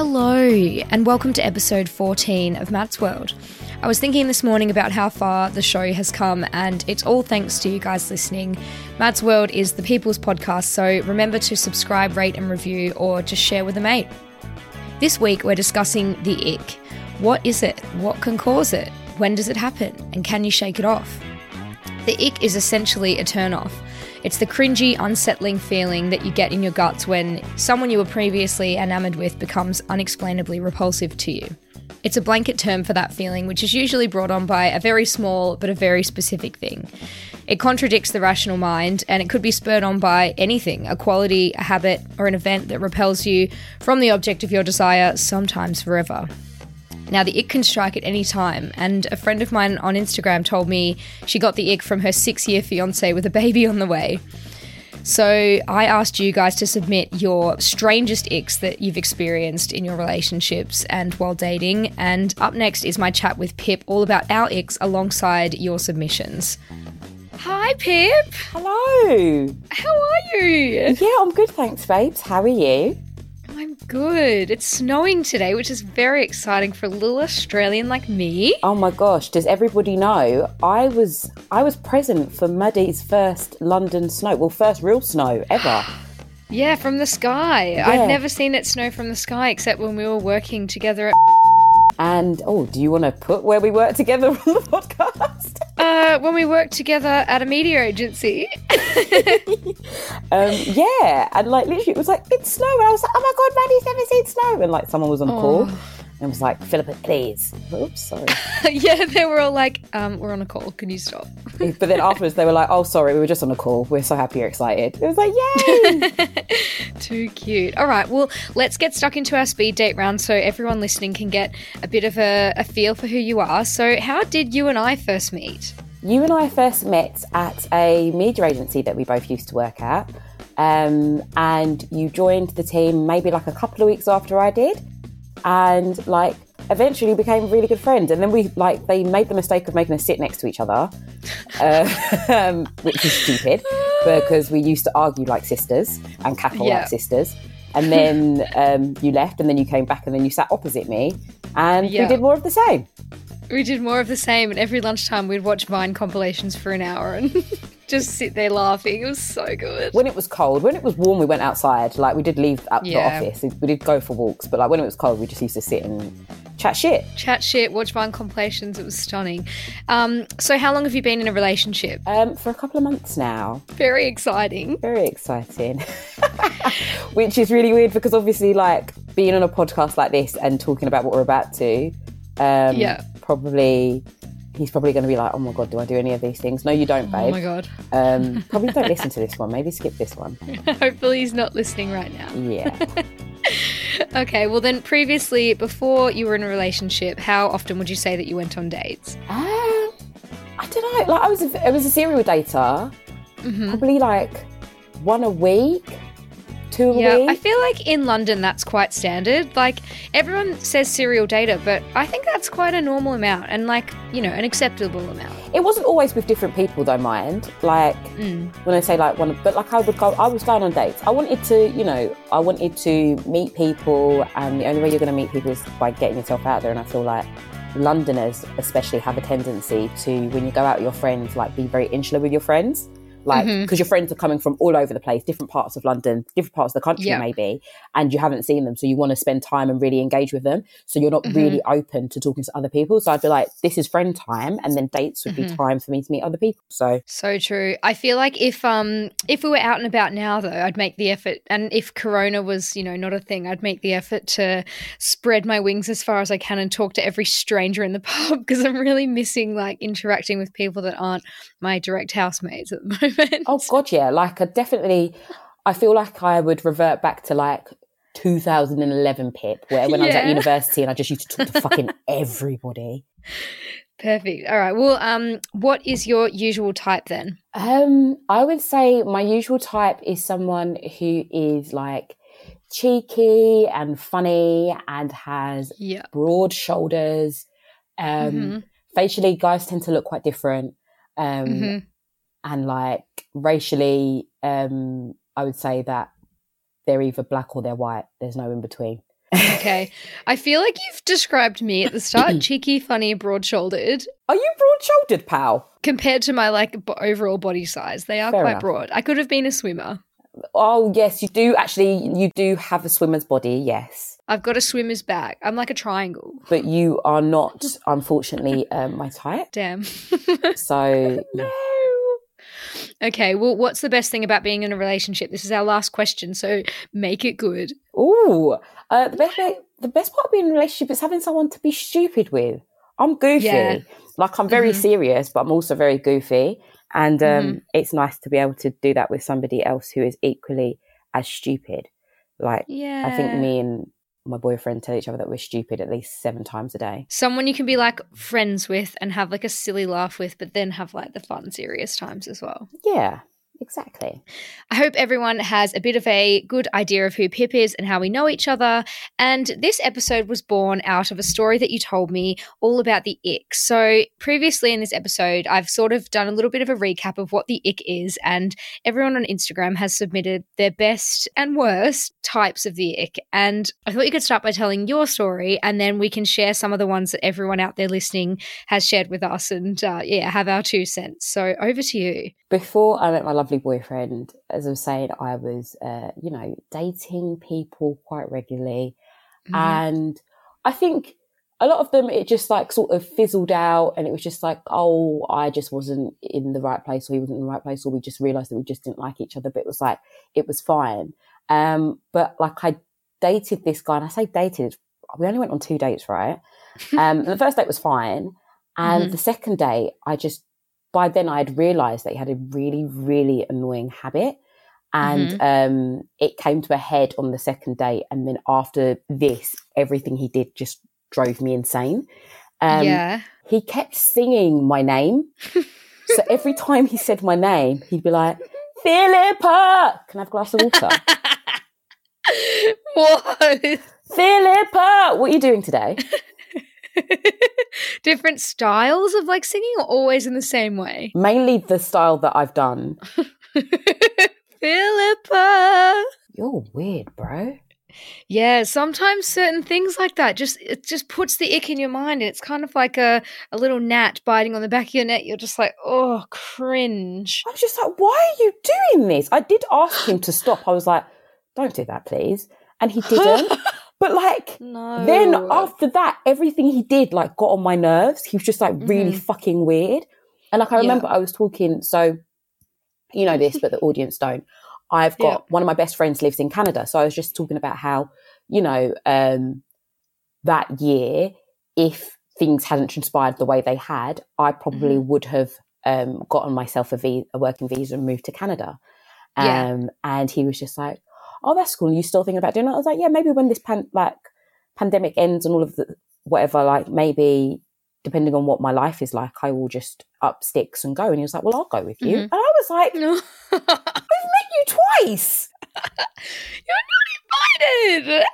Hello, and welcome to episode 14 of Mads World. I was thinking this morning about how far the show has come, and it's all thanks to you guys listening. Mads World is the people's podcast, so remember to subscribe, rate, and review, or just share with a mate. This week, we're discussing the ick. What is it? What can cause it? When does it happen? And can you shake it off? The ick is essentially a turn off. It's the cringy, unsettling feeling that you get in your guts when someone you were previously enamored with becomes unexplainably repulsive to you. It's a blanket term for that feeling, which is usually brought on by a very small but a very specific thing. It contradicts the rational mind, and it could be spurred on by anything a quality, a habit, or an event that repels you from the object of your desire, sometimes forever. Now, the ick can strike at any time, and a friend of mine on Instagram told me she got the ick from her six year fiance with a baby on the way. So, I asked you guys to submit your strangest icks that you've experienced in your relationships and while dating. And up next is my chat with Pip, all about our icks alongside your submissions. Hi, Pip. Hello. How are you? Yeah, I'm good, thanks, babes. How are you? I'm good. It's snowing today, which is very exciting for a little Australian like me. Oh my gosh, does everybody know? I was I was present for Maddie's first London snow. Well, first real snow ever. Yeah, from the sky. I've never seen it snow from the sky except when we were working together at. And oh, do you want to put where we work together on the podcast? Uh, when we worked together at a media agency. Um, yeah, and like literally, it was like it's snow, and I was like, oh my god, Maddie's never seen snow, and like someone was on a call. And was like, Philippa, please. Oops, sorry. yeah, they were all like, um, we're on a call. Can you stop? but then afterwards, they were like, oh, sorry, we were just on a call. We're so happy you're excited. It was like, yay! Too cute. All right, well, let's get stuck into our speed date round so everyone listening can get a bit of a, a feel for who you are. So, how did you and I first meet? You and I first met at a media agency that we both used to work at. Um, and you joined the team maybe like a couple of weeks after I did. And like eventually became really good friends. And then we like they made the mistake of making us sit next to each other, uh, um, which is stupid because we used to argue like sisters and cackle Yeah. like sisters. And then um, you left, and then you came back, and then you sat opposite me, and Yeah. we did more of the same. We did more of the same, and every lunchtime we'd watch Vine compilations for an hour and just sit there laughing. It was so good. when it was cold, when it was warm, we went outside. Like we did leave up Yeah. the office. We did go for walks, but like when it was cold, we just used to sit and chat shit. Chat shit, watch Vine compilations. It was stunning. Um, so, how long have you been in a relationship? Um, for a couple of months now. Very exciting. Very exciting. Which is really weird because obviously, like being on a podcast like this and talking about what we're about to, um, Yeah. probably. He's probably going to be like, "Oh my god, do I do any of these things?" No, you don't, babe. Oh my god. Um, probably don't listen to this one. Maybe skip this one. Hopefully, he's not listening right now. Yeah. Okay, well, then, previously, before you were in a relationship, how often would you say that you went on dates? Um, I don't know. Like I was, a, I was a serial dater. Mm-hmm. Probably like one a week, Yeah? I feel like in London that's quite standard. Like everyone says serial data, but I think that's quite a normal amount and like, you know, an acceptable amount. It wasn't always with different people though, mind. Like Mm. when I say like one, but like I would go, I was going on dates. I wanted to, you know, I wanted to meet people, and the only way you're going to meet people is by getting yourself out there. And I feel like Londoners, especially, have a tendency to, when you go out with your friends, like be very insular with your friends. Like, Mm-hmm. because your friends are coming from all over the place, different parts of London, different parts of the country, Yeah. maybe, and you haven't seen them. So you want to spend time and really engage with them. So you're not Mm-hmm. really open to talking to other people. So I'd be like, this is friend time. And then dates would Mm-hmm. be time for me to meet other people. So So true. I feel like if um if we were out and about now though, I'd make the effort and if corona was, you know, not a thing, I'd make the effort to spread my wings as far as I can and talk to every stranger in the pub because I'm really missing like interacting with people that aren't my direct housemates at the moment. Oh god, yeah. Like I definitely I feel like I would revert back to like 2011 Pip, where when I was at university and I just used to talk to fucking everybody. Perfect. All right. Well, um what is your usual type then? Um, I would say my usual type is someone who is like cheeky and funny and has Yeah. broad shoulders. Um, Mhm. facially, guys tend to look quite different. Um, Mhm. And like racially, um, I would say that they're either black or they're white. There's no in between. Okay. I feel like you've described me at the start cheeky, funny, broad shouldered. Are you broad shouldered, pal? compared to my like b- overall body size they are Fair quite enough. broad i could have been a swimmer Oh yes, you do actually. You do have a swimmer's body, yes, i've got a swimmer's back i'm like a triangle but you are not, unfortunately, um, my type. damn So yeah. Okay well what's the best thing about being in a relationship this is our last question so make it good Ooh, uh, the best the best part of being in a relationship is having someone to be stupid with. I'm goofy. Yeah. Like I'm very Mhm. serious, but I'm also very goofy. And um, Mm-hmm. it's nice to be able to do that with somebody else who is equally as stupid. Like yeah I think me and my boyfriend tell each other that we're stupid at least seven times a day. someone you can be like friends with and have like a silly laugh with but then have like the fun serious times as well Yeah, exactly. I hope everyone has a bit of a good idea of who Pip is and how we know each other. And this episode was born out of a story that you told me all about the ick. So, previously in this episode, I've sort of done a little bit of a recap of what the ick is, and everyone on Instagram has submitted their best and worst types of the ick. And I thought you could start by telling your story, and then we can share some of the ones that everyone out there listening has shared with us and, uh, yeah, have our two cents. So, over to you. Before I met my lovely boyfriend, as I was saying, I was, uh, you know, dating people quite regularly. Mm-hmm. And I think a lot of them, it just like sort of fizzled out and it was just like, oh, I just wasn't in the right place or he wasn't in the right place or we just realized that we just didn't like each other. But it was like, it was fine. Um, but like I dated this guy and I say dated, we only went on two dates, right? Um, and the first date was fine. And Mhm. the second date, I just, by then I had realized that he had a really, really annoying habit. And um, it came to a head on the second date. And then after this, everything he did just drove me insane. Um, yeah. He kept singing my name. so every time he said my name, he'd be like, Philippa, can I have a glass of water? what? Philippa, what are you doing today? Different styles of like singing or always in the same way? Mainly the style that I've done. Philippa. You're weird, bro. Yeah, sometimes certain things like that just it just puts the ick in your mind and it's kind of like a, a little gnat biting on the back of your neck. You're just like, oh cringe. I was just like, why are you doing this? I did ask him to stop. I was like, don't do that, please. And he didn't. But like, No. then after that, everything he did like got on my nerves. He was just like really fucking weird. And like, I Mm-hmm. Yeah. remember I was talking, so you know this, but the audience don't. I've got one of my best friends lives in Canada. So I was just talking about how, you know, um, that year, if things hadn't transpired the way they had, I probably Mm-hmm. would have um, gotten myself a, vi- a working visa and moved to Canada. Um, Yeah. And he was just like, "Oh, that's cool. You still thinking about doing that?" I was like, "Yeah, maybe when this pan- like pandemic ends and all of the whatever, like maybe depending on what my life is like, I will just up sticks and go." And he was like, "Well, I'll go with you." Mhm. And I was like, No. "I've met you twice." You're not invited.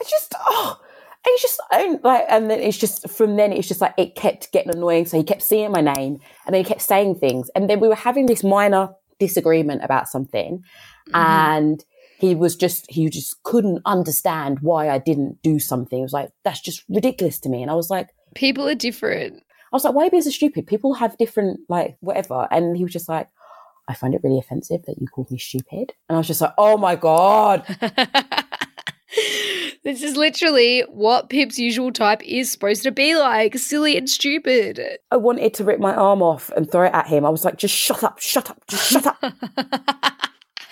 I just oh and it's just like and then it's just from then it's just like it kept getting annoying. So he kept seeing my name and then he kept saying things. And then we were having this minor disagreement about something mm-hmm. and he was just he just couldn't understand why I didn't do something. It was like, that's just ridiculous to me. And I was like People are different. I was like, why are you being so stupid? People have different like whatever. And he was just like, I find it really offensive that you called me stupid. And I was just like, oh my God. this is literally what Pip's usual type is supposed to be like silly and stupid. I wanted to rip my arm off and throw it at him. I was like, just shut up, shut up, just shut up.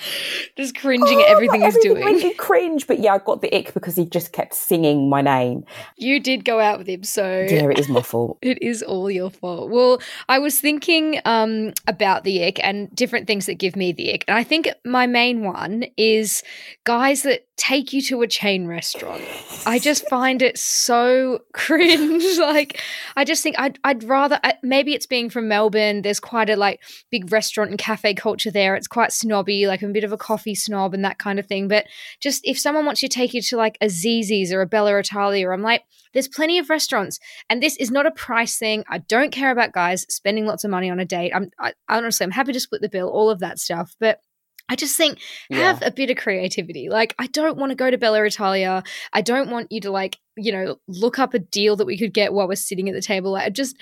just cringing oh, at everything he's doing. Really cringe, but yeah, I got the ick because he just kept singing my name. You did go out with him, so yeah, it is my fault. it is all your fault. Well, I was thinking um, about the ick and different things that give me the ick, and I think my main one is guys that take you to a chain restaurant. I just find it so cringe. like, I just think I'd, I'd rather, maybe it's being from Melbourne. There's quite a like big restaurant and cafe culture there. It's quite snobby, like I'm a bit of a coffee snob and that kind of thing. But just if someone wants to take you to like a Zizzi's or a Bella Italia, or I'm like, there's plenty of restaurants. And this is not a price thing. I don't care about guys spending lots of money on a date. I'm, I, honestly, I'm happy to split the bill, all of that stuff. But I just think have yeah. a bit of creativity. Like, I don't want to go to Bella Italia. I don't want you to like, you know, look up a deal that we could get while we're sitting at the table. I just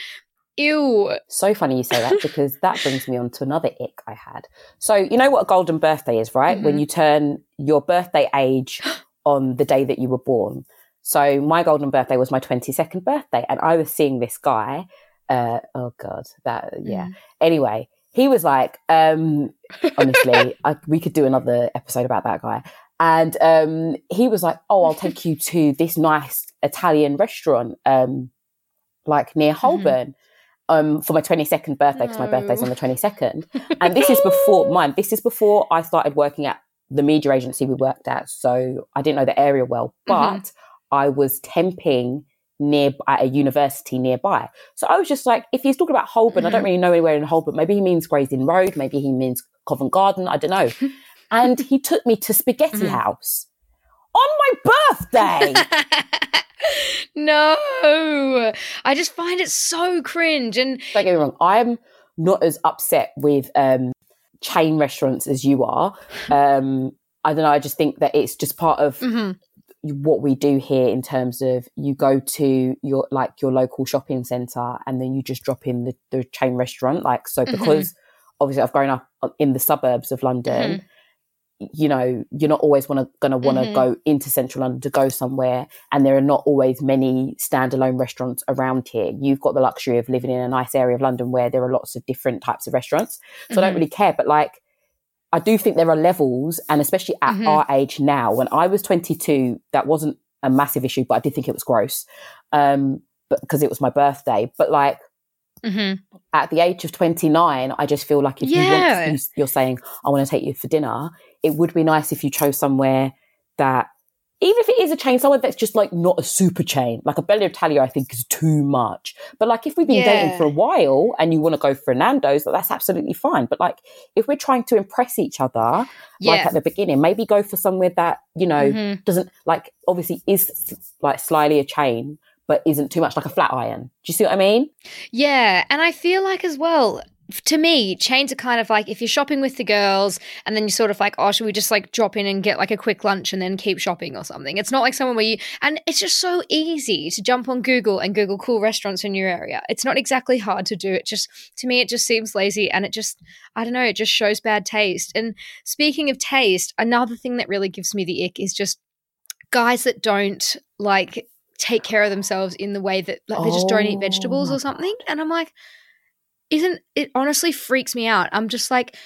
ew. So funny you say that because that brings me on to another ick I had. So you know what a golden birthday is, right? Mm-hmm. When you turn your birthday age on the day that you were born. So my golden birthday was my 22nd birthday and I was seeing this guy uh, oh god that yeah mm. anyway he was like, um, honestly, I, we could do another episode about that guy. And um, he was like, "Oh, I'll take you to this nice Italian restaurant, um, like near mm-hmm. Holborn, mm-hmm. um, for my twenty second birthday because no. my birthday's on the twenty second. and this is before mine. This is before I started working at the media agency we worked at, so I didn't know the area well, mm-hmm. but mm-hmm. I was temping near at a university nearby. So I was just like, if he's talking about Holborn, mm-hmm. I don't really know anywhere in Holborn. Maybe he means Gray's Inn Road. Maybe he means Covent Garden. I don't know. and he took me to Spaghetti mm-hmm. House on my birthday. no, I just find it so cringe. And don't get me wrong, I'm not as upset with um, chain restaurants as you are. Um, I don't know. I just think that it's just part of mm-hmm what we do here in terms of you go to your like your local shopping center and then you just drop in the, the chain restaurant like so mm-hmm. because mm-hmm. obviously i've grown up in the suburbs of london mm-hmm. you know you're not always wanna, gonna want to mm-hmm. go into central london to go somewhere and there are not always many standalone restaurants around here you've got the luxury of living in a nice area of london where there are lots of different types of restaurants so i don't mm-hmm. really care but like I do think there are levels, and especially at mm-hmm. our age now. When I was 22, that wasn't a massive issue, but I did think it was gross, um, but because it was my birthday. But like mm-hmm. at the age of 29, I just feel like if yeah. you want, you're saying I want to take you for dinner, it would be nice if you chose somewhere that even if it is a chain, somewhere that's just like not a super chain, like a Bella Italia, I think is too much. But like if we've been yeah. dating for a while and you want to go for Nando's, that's absolutely fine. But like if we're trying to impress each other, yeah. like at the beginning, maybe go for somewhere that you know mm-hmm. doesn't like obviously is like slyly a chain, but isn't too much like a flat iron. Do you see what I mean? Yeah, and I feel like as well to me, chains are kind of like if you're shopping with the girls and then you're sort of like, oh, should we just like drop in and get like a quick lunch and then keep shopping or something? It's not like someone where you, and it's just so easy to jump on Google and Google cool restaurants in your area. It's not exactly hard to do. It just, to me, it just seems lazy and it just, I don't know, it just shows bad taste. And speaking of taste, another thing that really gives me the ick is just guys that don't like take care of themselves in the way that like, they just don't eat vegetables oh or oh something. And I'm like, isn't it honestly freaks me out. I'm just like,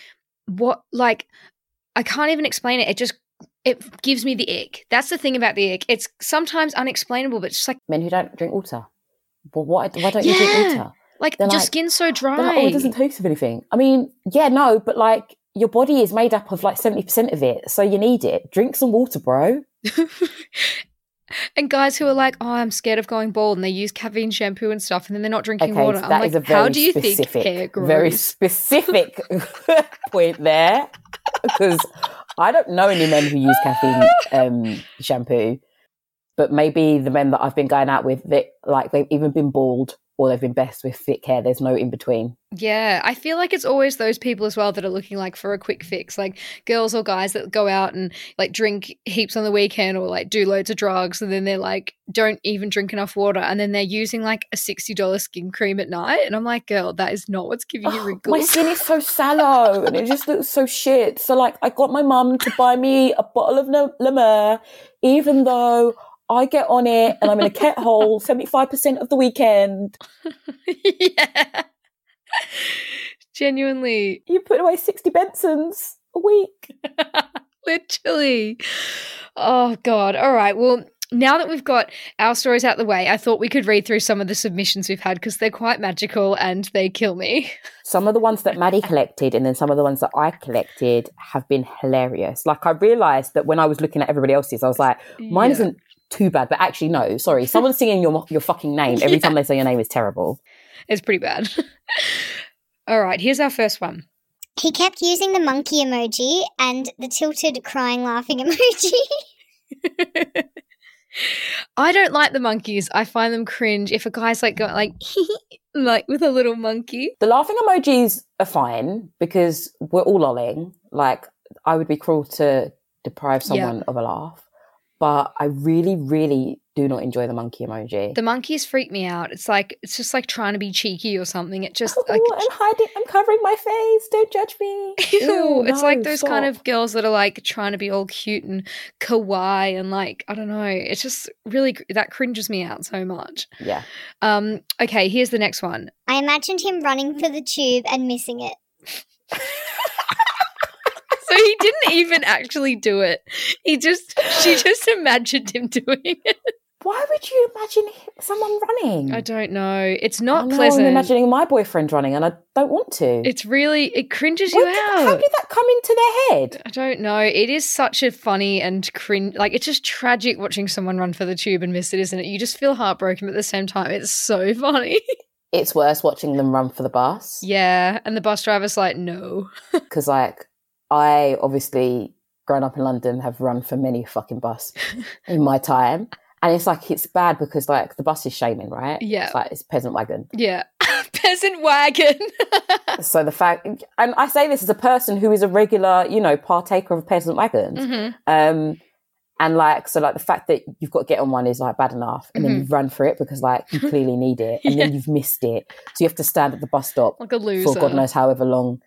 what like I can't even explain it. It just it gives me the ick. That's the thing about the ick. It's sometimes unexplainable, but just like men who don't drink water. Well, why, why don't yeah. you drink water? Like they're your like, skin's so dry. Like, oh, it doesn't taste of anything. I mean, yeah, no, but like your body is made up of like seventy percent of it, so you need it. Drink some water, bro. And guys who are like, "Oh, I'm scared of going bald," and they use caffeine shampoo and stuff, and then they're not drinking okay, water. I'm like, how do you specific, think hair grows? Very specific point there, because I don't know any men who use caffeine um, shampoo, but maybe the men that I've been going out with, that like they've even been bald or they've been best with thick hair. There's no in between. Yeah, I feel like it's always those people as well that are looking like for a quick fix, like girls or guys that go out and like drink heaps on the weekend or like do loads of drugs and then they're like don't even drink enough water and then they're using like a $60 skin cream at night and I'm like, girl, that is not what's giving you oh, wrinkles. My skin is so sallow and it just looks so shit. So like I got my mum to buy me a bottle of La Mer, even though I get on it and I'm in a cat hole 75% of the weekend. yeah. Genuinely. You put away 60 Bensons a week. Literally. Oh, God. All right. Well, now that we've got our stories out the way, I thought we could read through some of the submissions we've had because they're quite magical and they kill me. Some of the ones that Maddie collected and then some of the ones that I collected have been hilarious. Like I realized that when I was looking at everybody else's, I was like, mine yeah. isn't too bad, but actually, no, sorry. Someone singing your your fucking name every yeah. time they say your name is terrible. It's pretty bad. All right, here's our first one. He kept using the monkey emoji and the tilted crying laughing emoji. I don't like the monkeys. I find them cringe. If a guy's like going like like with a little monkey. The laughing emojis are fine because we're all lolling. Like I would be cruel to deprive someone yeah. of a laugh but I really, really do not enjoy the monkey emoji. The monkeys freak me out. It's like it's just like trying to be cheeky or something. It just oh, like I'm hiding. I'm covering my face. Don't judge me. Ew, Ew it's no, like those stop. kind of girls that are like trying to be all cute and kawaii and like I don't know. It's just really that cringes me out so much. Yeah. Um. Okay. Here's the next one. I imagined him running for the tube and missing it. he didn't even actually do it. He just she just imagined him doing it. Why would you imagine someone running? I don't know. It's not I pleasant. I'm imagining my boyfriend running, and I don't want to. It's really it cringes you did, out. How did that come into their head? I don't know. It is such a funny and cringe. Like it's just tragic watching someone run for the tube and miss it, isn't it? You just feel heartbroken, but at the same time, it's so funny. It's worse watching them run for the bus. Yeah, and the bus driver's like, no, because like I obviously, growing up in London, have run for many fucking bus in my time. And it's like, it's bad because like the bus is shaming, right? Yeah. It's like, it's peasant wagon. Yeah. peasant wagon. so the fact, and I say this as a person who is a regular, you know, partaker of peasant wagons. Mm-hmm. Um, and like, so like the fact that you've got to get on one is like bad enough. And mm-hmm. then you've run for it because like you clearly need it. And yeah. then you've missed it. So you have to stand at the bus stop like a loser. for God knows however long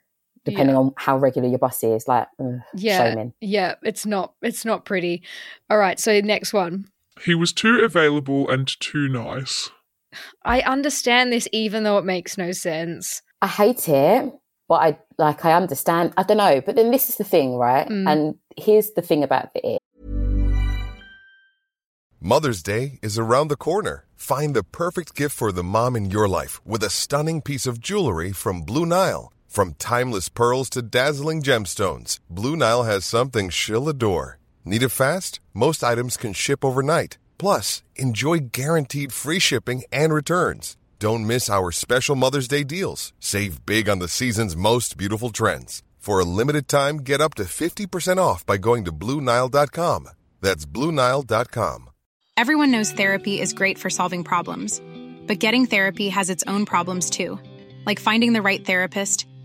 depending yeah. on how regular your bus is like ugh, yeah shaming. yeah it's not it's not pretty. All right so next one. He was too available and too nice. I understand this even though it makes no sense. I hate it but i like i understand i don't know but then this is the thing right? Mm. and here's the thing about it. Mother's day is around the corner. Find the perfect gift for the mom in your life with a stunning piece of jewelry from blue nile from timeless pearls to dazzling gemstones, Blue Nile has something she'll adore. Need it fast? Most items can ship overnight. Plus, enjoy guaranteed free shipping and returns. Don't miss our special Mother's Day deals. Save big on the season's most beautiful trends. For a limited time, get up to 50% off by going to BlueNile.com. That's BlueNile.com. Everyone knows therapy is great for solving problems, but getting therapy has its own problems too, like finding the right therapist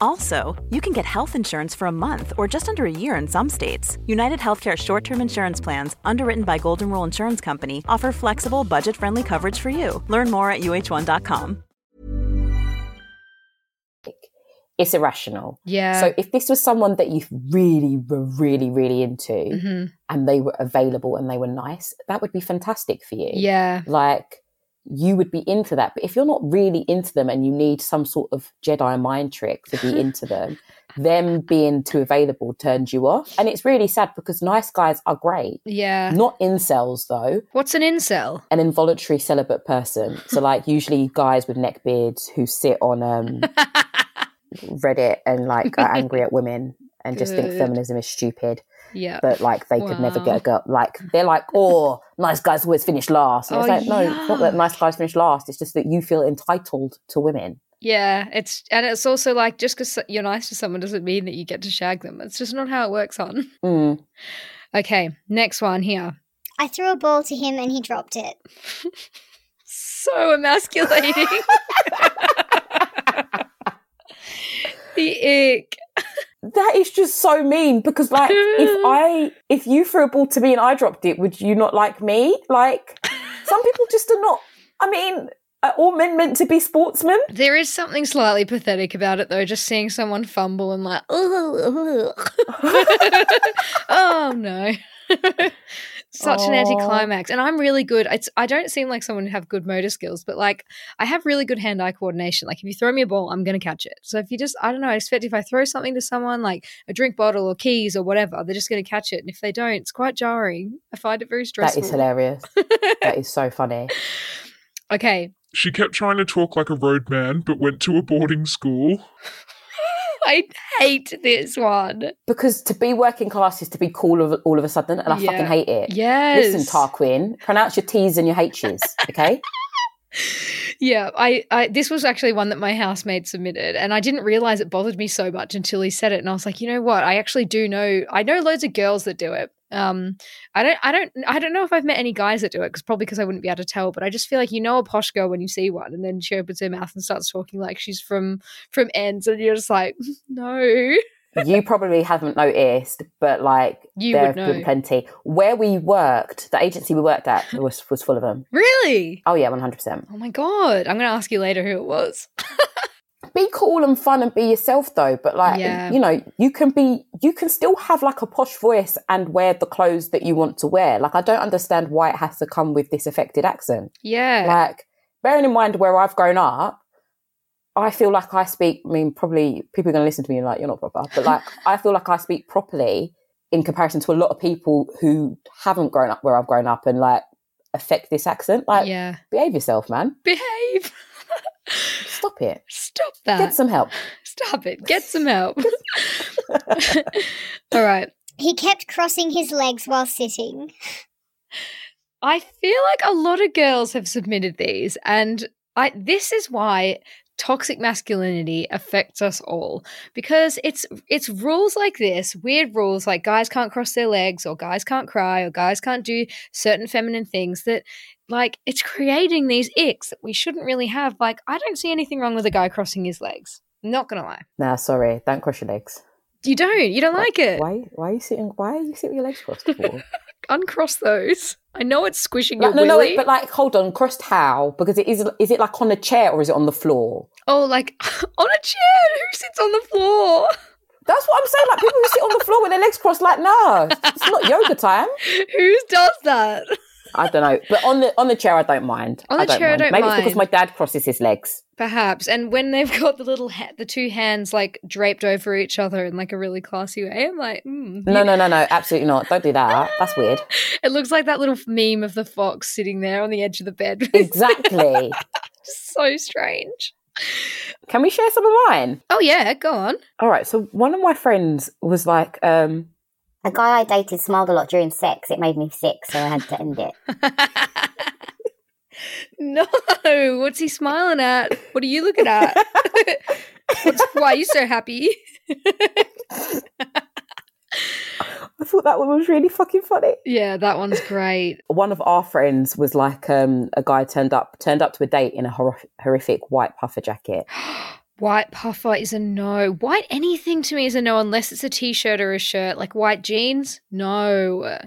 Also, you can get health insurance for a month or just under a year in some states. United Healthcare short term insurance plans, underwritten by Golden Rule Insurance Company, offer flexible, budget friendly coverage for you. Learn more at uhone.com. It's irrational. Yeah. So if this was someone that you really were really, really into Mhm. and they were available and they were nice, that would be fantastic for you. Yeah. Like you would be into that. But if you're not really into them and you need some sort of Jedi mind trick to be into them, them being too available turns you off. And it's really sad because nice guys are great. Yeah. Not incels though. What's an incel? An involuntary celibate person. So like usually guys with neck beards who sit on um Reddit and like are angry at women and just think feminism is stupid. Yeah. But like they could never Wow. get a girl. Like they're like, oh, nice guys always finish last. And it's Oh, like, no, it's not that nice guys finish last. It's just that you feel entitled to women. Yeah, it's and it's also like just because you're nice to someone doesn't mean that you get to shag them. It's just not how it works on. Mm. Okay, next one here. I threw a ball to him and he dropped it. So emasculating. the ick. That is just so mean because like if I if you threw a ball to me and I dropped it, would you not like me? Like some people just are not I mean, are all men meant to be sportsmen? There is something slightly pathetic about it though, just seeing someone fumble and like, oh no. Such an anticlimax. And I'm really good. It's I don't seem like someone who have good motor skills, but like I have really good hand-eye coordination. Like if you throw me a ball, I'm gonna catch it. So if you just I don't know, I expect if I throw something to someone like a drink bottle or keys or whatever, they're just gonna catch it. And if they don't, it's quite jarring. I find it very That stressful. is hilarious. that is so funny. Okay. She kept trying to talk like a roadman, but went to a boarding school. I hate this one. Because to be working class is to be cool of, all of a sudden, and I Yeah. fucking hate it. Yes. Listen, Tarquin, pronounce your T's and your H's, okay? Yeah, I, I this was actually one that my housemate submitted, and I didn't realize it bothered me so much until he said it, and I was like, you know what? I actually do know. I know loads of girls that do it. Um, I don't, I don't, I don't know if I've met any guys that do it because probably because I wouldn't be able to tell. But I just feel like you know a posh girl when you see one, and then she opens her mouth and starts talking like she's from from ends, and you're just like, no. you probably haven't noticed, but like You there have been plenty. Where we worked, the agency we worked at was was full of them. Really? Oh yeah, one hundred percent. Oh my god! I'm gonna ask you later who it was. Be cool and fun and be yourself though, but like Yeah. you know, you can be you can still have like a posh voice and wear the clothes that you want to wear. Like I don't understand why it has to come with this affected accent. Yeah. Like bearing in mind where I've grown up, I feel like I speak. I mean, probably people are going to listen to me and like you're not proper, but like I feel like I speak properly in comparison to a lot of people who haven't grown up where I've grown up and like affect this accent. Like, yeah. behave yourself, man. Behave. Stop it. Stop that. Get some help. Stop it. Get some help. All right. He kept crossing his legs while sitting. I feel like a lot of girls have submitted these, and I this is why toxic masculinity affects us all because it's it's rules like this weird rules like guys can't cross their legs or guys can't cry or guys can't do certain feminine things that like it's creating these icks that we shouldn't really have like i don't see anything wrong with a guy crossing his legs not gonna lie Nah, sorry. Don't cross your legs. you don't you don't like it Why? Why are you sitting? Why are you sitting with your legs crossed? Uncross those i know it's squishing no, your no, no. willy. wait, But like, hold on. Crossed how? Because it is. Is it like on a chair or is it on the floor? Oh, like on a chair. Who sits on the floor? That's what I'm saying. Like people who sit on the floor with their legs crossed. Like, no, it's not yoga time. Who does that? I don't know, but on the on the chair, I don't mind. On the I don't chair, I mind. don't Maybe it's because my dad crosses his legs. Perhaps. And when they've got the little ha- the two hands like draped over each other in like a really classy way, I'm like, mm, No, no, no, no, absolutely not. Don't do that. That's weird. It looks like that little meme of the fox sitting there on the edge of the bed. Exactly. so strange. Can we share some of mine? Oh yeah, go on. All right. So one of my friends was like, um, A guy I dated smiled a lot during sex. It made me sick, so I had to end it. No, what's he smiling at? What are you looking at? What's, why are you so happy? I thought that one was really fucking funny. Yeah, that one's great. One of our friends was like um, a guy turned up turned up to a date in a hor- horrific white puffer jacket. White puffer is a no. White anything to me is a no unless it's a t-shirt or a shirt. Like white jeans, no.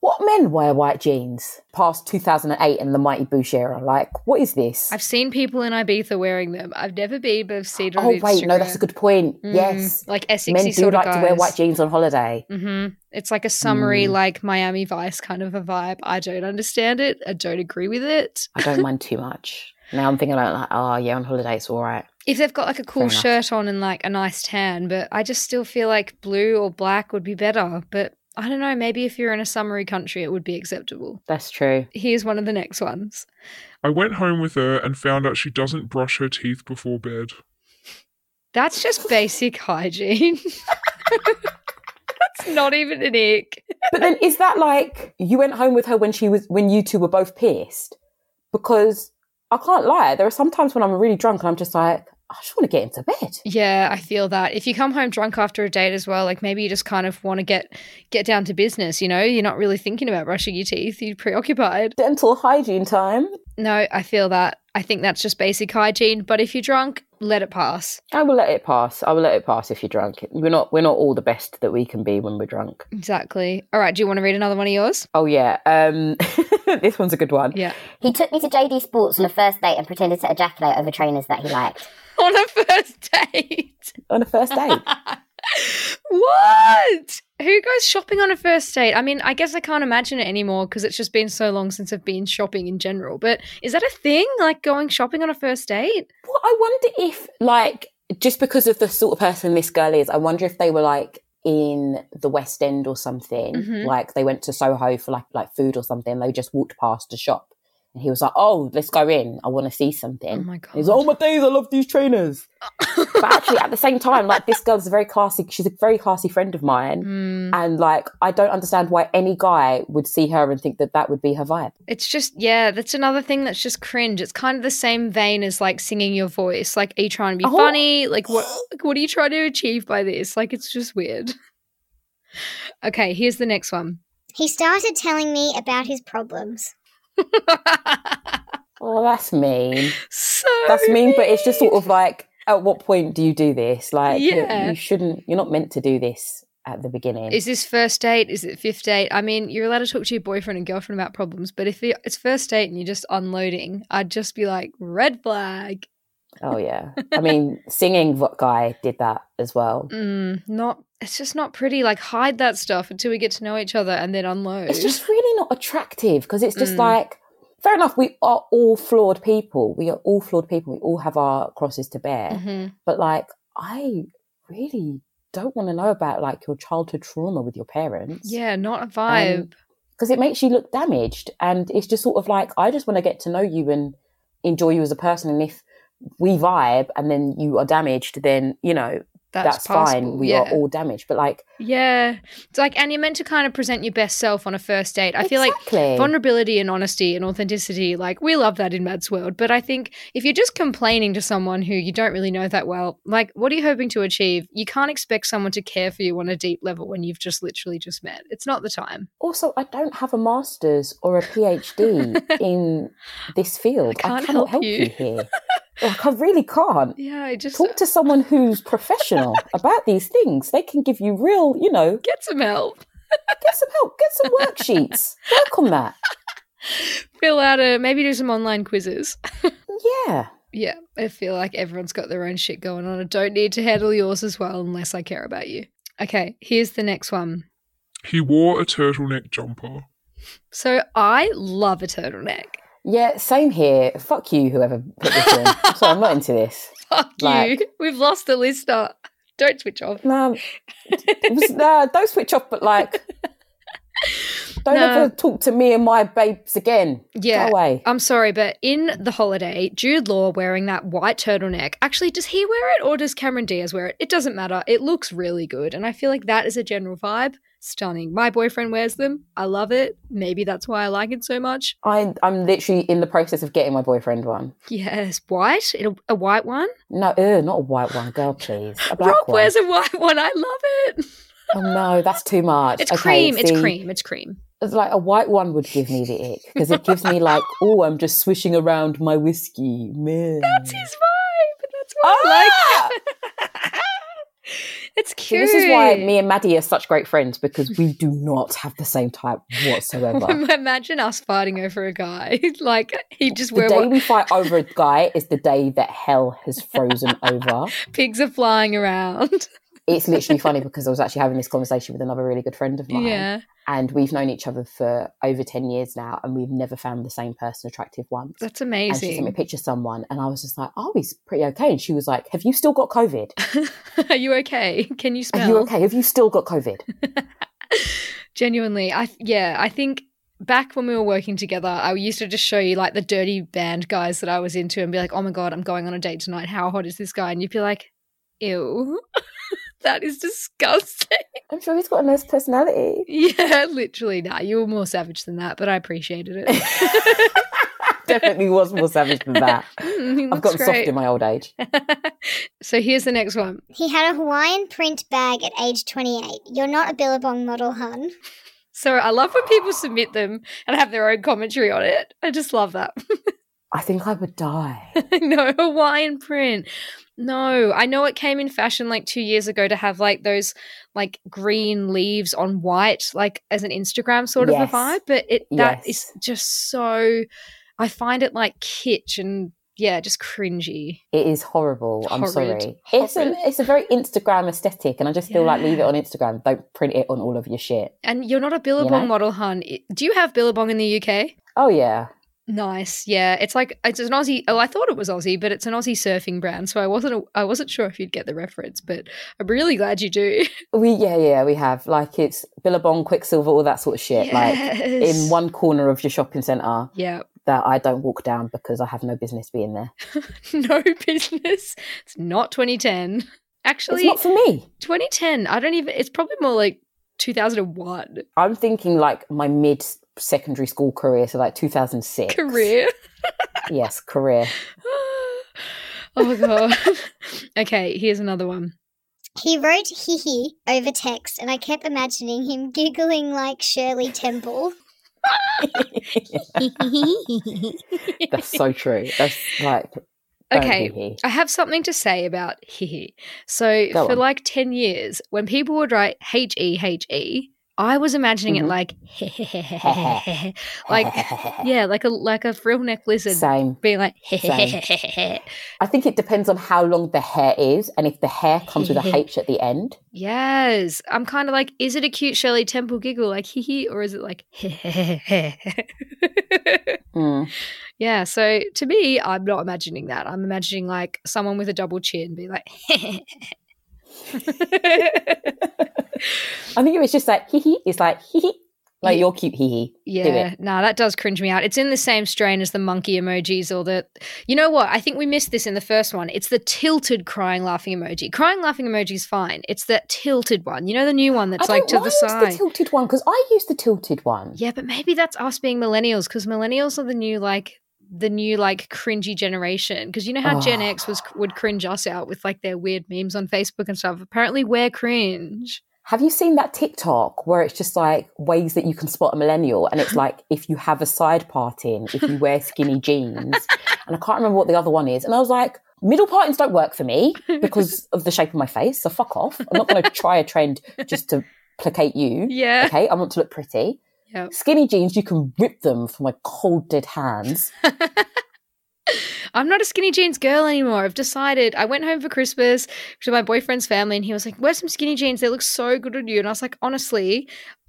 What men wear white jeans past 2008 and the Mighty Boosh era? Like, what is this? I've seen people in Ibiza wearing them. I've never been, but I've seen it oh wait, no, that's a good point. Mm, yes, like Essexy men do like to wear white jeans on holiday. hmm It's like a summery, Mm. like Miami Vice kind of a vibe. I don't understand it. I don't agree with it. I don't mind too much. Now I'm thinking like, oh yeah, on holiday it's all right. If they've got like a cool shirt on and like a nice tan, but I just still feel like blue or black would be better. But I don't know, maybe if you're in a summery country, it would be acceptable. That's true. Here's one of the next ones. I went home with her and found out she doesn't brush her teeth before bed. That's just basic hygiene. That's not even an ick. But then is that like you went home with her when she was when you two were both pissed? Because I can't lie, there are some times when I'm really drunk and I'm just like, I just want to get into bed. Yeah, I feel that. If you come home drunk after a date as well, like maybe you just kind of want to get get down to business, you know? You're not really thinking about brushing your teeth, you're preoccupied. Dental hygiene time. No, I feel that. I think that's just basic hygiene, but if you're drunk, let it pass. I will let it pass. I will let it pass if you're drunk. We're not we're not all the best that we can be when we're drunk. Exactly. All right, do you want to read another one of yours? Oh yeah. Um this one's a good one. Yeah. He took me to JD Sports on a first date and pretended to ejaculate over trainers that he liked. On a first date. On a first date. What? Who goes shopping on a first date? I mean, I guess I can't imagine it anymore because it's just been so long since I've been shopping in general. But is that a thing? Like going shopping on a first date? Well, I wonder if, like, just because of the sort of person this girl is, I wonder if they were like in the West End or something. Mhm. Like they went to Soho for like like food or something. They just walked past a shop, and he was like, "Oh, let's go in. I want to see something." Oh my god. He's like, "Oh my days, I love these trainers." but actually, at the same time, like this girl's a very classy. She's a very classy friend of mine, Hmm. and like I don't understand why any guy would see her and think that that would be her vibe. It's just, yeah, that's another thing that's just cringe. It's kind of the same vein as like singing your voice. Like, are you trying to be Oh. funny? Like, what, like, what are you trying to achieve by this? Like, it's just weird. Okay, here's the next one. He started telling me about his problems. Oh, that's mean. So That's mean, but it's just sort of like, at what point do you do this? Like, you- Yeah. you shouldn't. You're not meant to do this at the beginning. Is this first date? Is it fifth date? I mean, you're allowed to talk to your boyfriend and girlfriend about problems, but if it's first date and you're just unloading, I'd just be like, red flag. oh yeah. I mean, singing guy did that as well. Mm, not. It's just not pretty. Like, hide that stuff until we get to know each other and then unload. It's just really not attractive because it's just Mm. like, fair enough. We are all flawed people. We are all flawed people. We all have our crosses to bear. Mhm. But like, I really don't want to know about like your childhood trauma with your parents. Yeah, not a vibe. because it makes you look damaged and it's just sort of like i just want to get to know you and enjoy you as a person and if we vibe and then you are damaged then you know That's that's, fine we are all damaged but like Yeah. It's like, and you're meant to kind of present your best self on a first date. I feel like vulnerability and honesty and authenticity, like, we love that in Mad's world. But I think if you're just complaining to someone who you don't really know that well, like, what are you hoping to achieve? You can't expect someone to care for you on a deep level when you've just literally just met. It's not the time. also i don't have a master's or a phd in this field I can't cannot help help you. you, here like i really can't Yeah, I just talk to uh, someone who's professional about these things they can give you real you know get some help. get some help get some worksheets work on that Fill out a, maybe do some online quizzes. yeah Yeah, I feel like everyone's got their own shit going on. I don't need to handle yours as well unless I care about you. Okay, here's the next one. He wore a turtleneck jumper. So I love a turtleneck. Yeah, same here. Fuck you, whoever put this in. Sorry, I'm not into this. Fuck Like- you. We've lost the listener. Don't switch off. No, was, nah, don't switch off, but like, don't No. ever talk to me and my babes again. Yeah. Go away. I'm sorry, but in the holiday, Jude Law wearing that white turtleneck. Actually, does he wear it or does Cameron Diaz wear it? It doesn't matter. It looks really good. And I feel like that is a general vibe. Stunning. My boyfriend wears them. I love it. Maybe that's why I like it so much. I, I'm literally in the process of getting my boyfriend one. Yes, white. It'll, a white one. No, ugh, not a white one, girl, please. A black Rob one. wears a white one. I love it. Oh no, that's too much. It's Okay, cream. It's cream. It's cream. It's like a white one would give me the ick because it gives me like, oh, I'm just swishing around my whiskey. Man. That's his vibe. That's what I Ah! like. it's cute. this is why me and Maddie are such great friends because we do not have the same type whatsoever. Imagine us fighting over a guy. like he just the day what we fight over a guy is the day that hell has frozen over. pigs are flying around. It's literally funny because I was actually having this conversation with another really good friend of mine. Yeah. And we've known each other for over 10 years now, and we've never found the same person attractive once. That's And she sent me a picture of someone, and I was just like, oh, he's pretty okay. And she was like, have you still got COVID? are you okay? Can you smell? Are you okay? Have you still got COVID? Genuinely, I yeah, I think back when we were working together, I used to just show you like the dirty band guys that I was into, and be like, "Oh my god, I'm going on a date tonight. How hot is this guy?" And you'd be like, "Ew, that is disgusting." I'm sure he's got a nice personality. Yeah, literally. Nah, you were more savage than that, but I appreciated it. Definitely was more savage than that. Mm, I've looks gotten soft in my old age. so here's the next one. He had a Hawaiian print bag at age 28. You're not a Billabong model, hun. So I love when people submit them and have their own commentary on it. I just love that. I think I would die. no Hawaiian print. No, I know it came in fashion like two years ago to have like those like green leaves on white, like as an Instagram sort of Yes. a vibe. But it that is Yes. just so. I find it like kitsch and yeah, just cringy. It is horrible. I'm Horrid. sorry. It's a it's a very Instagram aesthetic, and I just feel like leave it on Instagram. Don't print it on all of your shit. And you're not a Billabong know? model, hun. Do you have Billabong in the UK? Oh yeah, Nice, yeah. It's like it's an Aussie. Oh, I thought it was Aussie, but it's an Aussie surfing brand. So I wasn't. I wasn't sure if you'd get the reference, but I'm really glad you do. we yeah yeah we have like it's Billabong, Quiksilver, all that sort of shit. Like in one corner of your shopping centre Yeah, that I don't walk down because I have no business being there. no business. It's not 2010. Actually, it's not for me. 2010. I don't even. It's probably more like 2001 I'm thinking like my mid secondary school career, so like 2006 career. Yes, career. oh my god. okay, here's another one. He wrote hee hee over text, and I kept imagining him giggling like Shirley Temple. That's so true. That's like Okay, hee-hee. I have something to say about hee So Go for on. like 10 years, when people would write H E H E, I was imagining Mhm. it like like yeah, like a like a frill neck lizard Same. being like Same. I think it depends on how long the hair is and if the hair comes with a H at the end. Yes. I'm kind of like, is it a cute Shirley Temple giggle like hee hee, or is it like Mm. Yeah, so to me, I'm not imagining that. I'm imagining like someone with a double chin be like I think it was just like hee hee, it's like hee hee. Like you're cute hee hee. Yeah, no, nah, that does cringe me out. It's in the same strain as the monkey emojis or the. You know what? I think we missed this in the first one. It's the tilted crying laughing emoji. Crying laughing emoji is fine. It's that tilted one. You know the new one that's like to the side. the tilted one because I use the tilted one. yeah, but maybe that's us being millennials because millennials are the new like the new like cringy generation. Because you know how Gen Oh. X was would cringe us out with like their weird memes on Facebook and stuff. Apparently, we're cringe. Have you seen that TikTok where it's just like ways that you can spot a millennial? And it's like if you have a side part in, if you wear skinny jeans. And I can't remember what the other one is. And I was like, middle partings don't work for me because of the shape of my face. So fuck off. I'm not going to try a trend just to placate you. Yeah. Okay. I want to look pretty. Yep. Skinny jeans, you can rip them from my cold, dead hands. I'm not a skinny jeans girl anymore. I've decided. I went home for Christmas to my boyfriend's family, and he was like, "Wear some skinny jeans. They look so good on you." And I was like, "Honestly,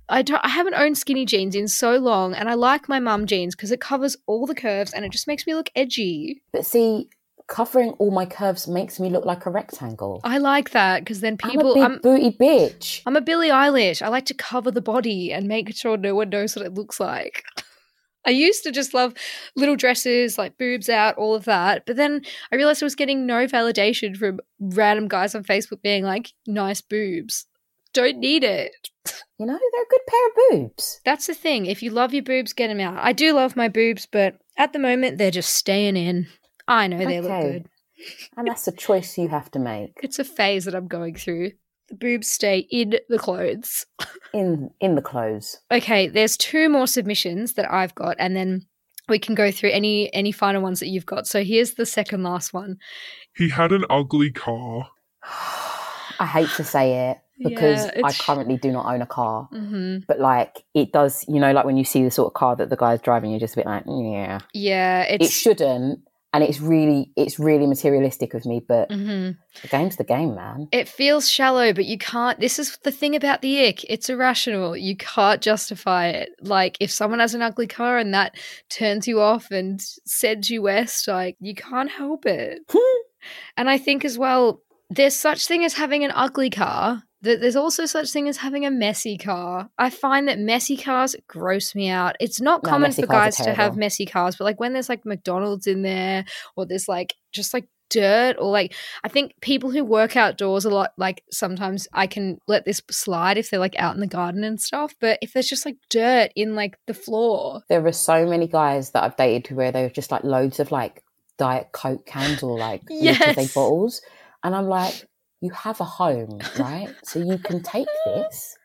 I don't. I haven't owned skinny jeans in so long, and I like my mum jeans because it covers all the curves and it just makes me look edgy. But see, covering all my curves makes me look like a rectangle. I like that because then people. I'm a big I'm, booty bitch. I'm a Billie Eilish. I like to cover the body and make sure no one knows what it looks like. I used to just love little dresses, like boobs out, all of that. But then I realized I was getting no validation from random guys on Facebook being like, nice boobs. Don't need it. You know, they're a good pair of boobs. That's the thing. If you love your boobs, get them out. I do love my boobs, but at the moment, they're just staying in. I know they look Okay. good. And that's a choice you have to make. It's a phase that I'm going through. The boobs stay in the clothes. In in the clothes. Okay, there's two more submissions that I've got, and then we can go through any any final ones that you've got. So here's the second last one. He had an ugly car. I hate to say it because Yeah, I currently do not own a car. hmm But like it does, you know, like when you see the sort of car that the guy's driving, you're just a bit like, yeah. Yeah, It shouldn't, and it's really, it's really materialistic of me. But Mhm. the game's the game, man. It feels shallow, but you can't. This is the thing about the ick. It's irrational. You can't justify it. Like, if someone has an ugly car and that turns you off and sends you west, like, you can't help it. and I think as well, there's such thing as having an ugly car. That there's also such thing as having a messy car. I find that messy cars gross me out. It's not No, common for guys to have messy cars, but like when there's like McDonald's in there or there's like just like dirt or like I think people who work outdoors a lot like sometimes I can let this slide if they're like out in the garden and stuff, but if there's just like dirt in like the floor. There are so many guys that I've dated to where they're just like loads of like diet coke cans or like Yes. Bottles, and I'm like, you have a home, right? so you can take this,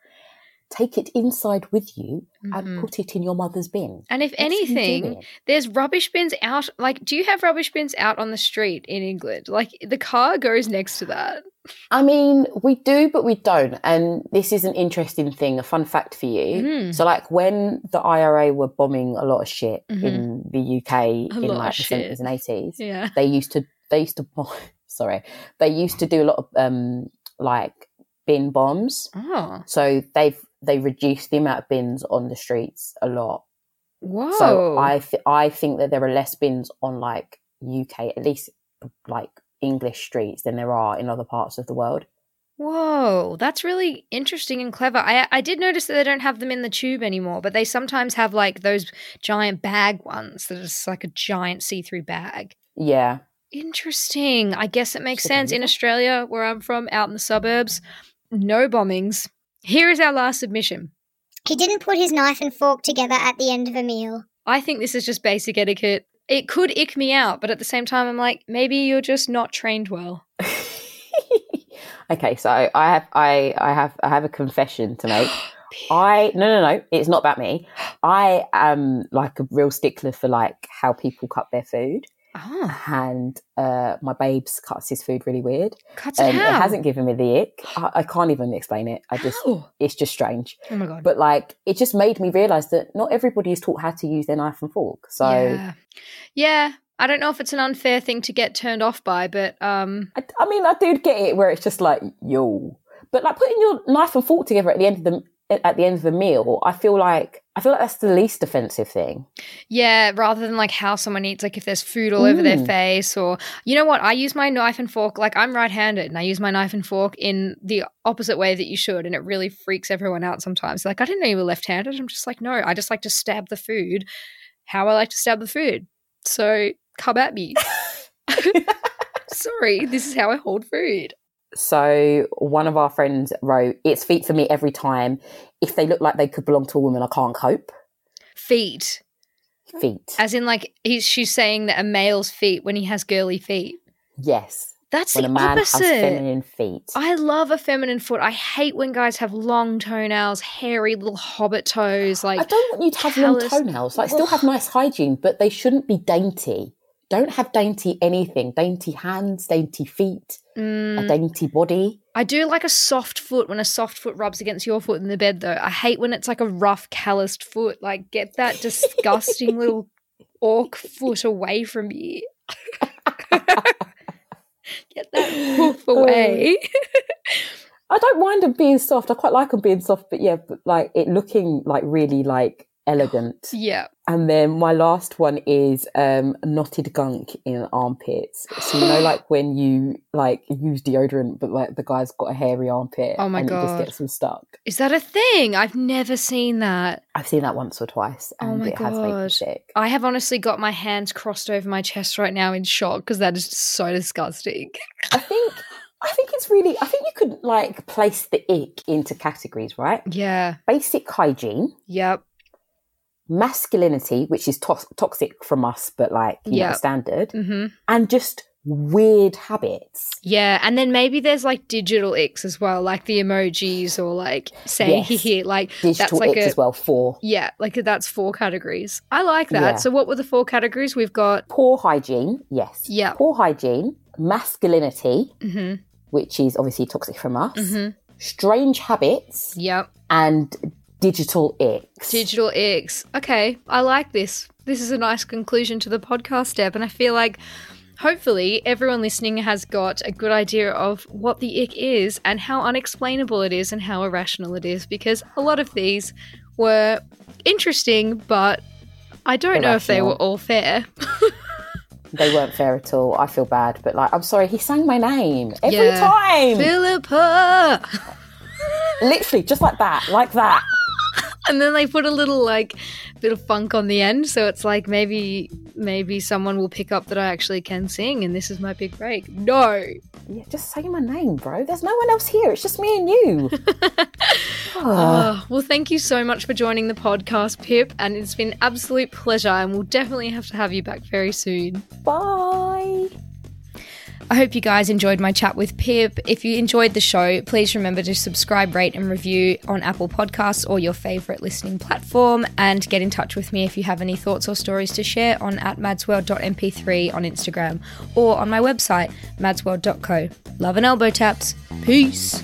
take it inside with you, and put it in your mother's bin. Mm-hmm. And if anything, there's rubbish bins out like do you have rubbish bins out on the street in England? Like the car goes next to that. I mean, we do, but we don't. And this is an interesting thing, a fun fact for you. Mm. So, like, when the IRA were bombing a lot of shit Mhm. in the UK A in like the seventies and eighties, Yeah. they used to they used to bomb. Sorry, they used to do a lot of um like bin bombs. Oh. So they've they reduced the amount of bins on the streets a lot. Whoa. So I th- I think that there are less bins on like UK, at least like English streets, than there are in other parts of the world. Whoa, that's really interesting and clever. I I did notice that they don't have them in the tube anymore, but they sometimes have like those giant bag ones that is like a giant see-through bag. Yeah. Interesting. I guess it makes Should sense. we In? Australia, where I'm from, out in the suburbs, no bombings. Here is our last submission. He didn't put his knife and fork together at the end of a meal. I think this is just basic etiquette. It could ick me out, but at the same time, I'm like, maybe you're just not trained well. Okay, so I have I I have I have a confession to make. I no no no, it's not about me. I am like a real stickler for like how people cut their food. Oh, And uh, my babes cuts his food really weird. cuts it Um, it how? hasn't given me the ick. I, I can't even explain it. I just How? it's just strange. Oh my god. But like it just made me realise that not everybody is taught how to use their knife and fork. So yeah. yeah, I don't know if it's an unfair thing to get turned off by, but um, I, I mean, I do get it where it's just like yo, but like putting your knife and fork together at the end of the at the end of the meal, I feel like I feel like that's the least offensive thing. yeah, rather than like how someone eats, like if there's food all over their Mm. face, or you know what, I use my knife and fork. Like I'm right-handed, and I use my knife and fork in the opposite way that you should, and it really freaks everyone out sometimes. Like I didn't know you were left-handed. I'm just like, no, I just like to stab the food how I like to stab the food. So come at me. Sorry, this is how I hold food. So one of our friends wrote, "It's feet for me every time. If they look like they could belong to a woman, I can't cope." Feet. Feet, As in, like he's she's saying that a male's feet when he has girly feet. yes. That's When the a man opposite. has feminine feet, I love a feminine foot. I hate when guys have long toenails, hairy little hobbit toes. Like I don't want you to have long toenails. Like, still have nice hygiene, but they shouldn't be dainty. Don't have dainty anything. Dainty hands, dainty feet, a Mm, dainty body. I do like a soft foot when a soft foot rubs against your foot in the bed, though. I hate when it's like a rough, calloused foot. Like, get that disgusting little orc foot away from me. get that hoof away. I don't mind them being soft. I quite like them being soft, but yeah, but like it looking like really like elegant. yeah. And then my last one is um knotted gunk in armpits. So you know, like when you like use deodorant, but like the guy's got a hairy armpit. Oh my and It God. just gets them stuck. Is that a thing? I've never seen that. I've seen that once or twice, Oh my it has made me God. sick. I have honestly got my hands crossed over my chest right now in shock because that is so disgusting. I think I think it's really I think you could like place the ick into categories, right? Yeah. Basic hygiene, Yep. Masculinity, which is to- toxic from us, but like you know Yeah. standard, hmm and just weird habits. Yeah, and then maybe there's like digital icks as well, like the emojis or like saying Yes. here, like Digital that's like a as well, four. yeah, like that's four categories. I like that. Yeah. So what were the four categories? We've got Poor hygiene, yes. Yeah. Poor hygiene, masculinity, Mhm. which is obviously toxic from us, Mhm. strange habits, Yep. and digital icks. Digital icks. Okay, I like this. This is a nice conclusion to the podcast step, and I feel like hopefully everyone listening has got a good idea of what the ick is and how unexplainable it is and how irrational it is because a lot of these were interesting, but I don't know if they were all fair. They weren't fair at all. I feel bad, but like, I'm sorry, he sang my name every Yeah. time. Philippa! Literally, just like that, like that. And then they put a little like bit of funk on the end so it's like maybe maybe someone will pick up that i actually can sing and this is my big break no Yeah, just say my name, bro. There's no one else here. It's just me and you. Oh, well thank you so much for joining the podcast pip and it's been absolute pleasure and we'll definitely have to have you back very soon Bye. I hope you guys enjoyed my chat with Pip. If you enjoyed the show, please remember to subscribe, rate, and review on Apple Podcasts or your favourite listening platform. And get in touch with me if you have any thoughts or stories to share on at madsworld.mp3 on Instagram or on my website, madsworld.co. Love and elbow taps. Peace.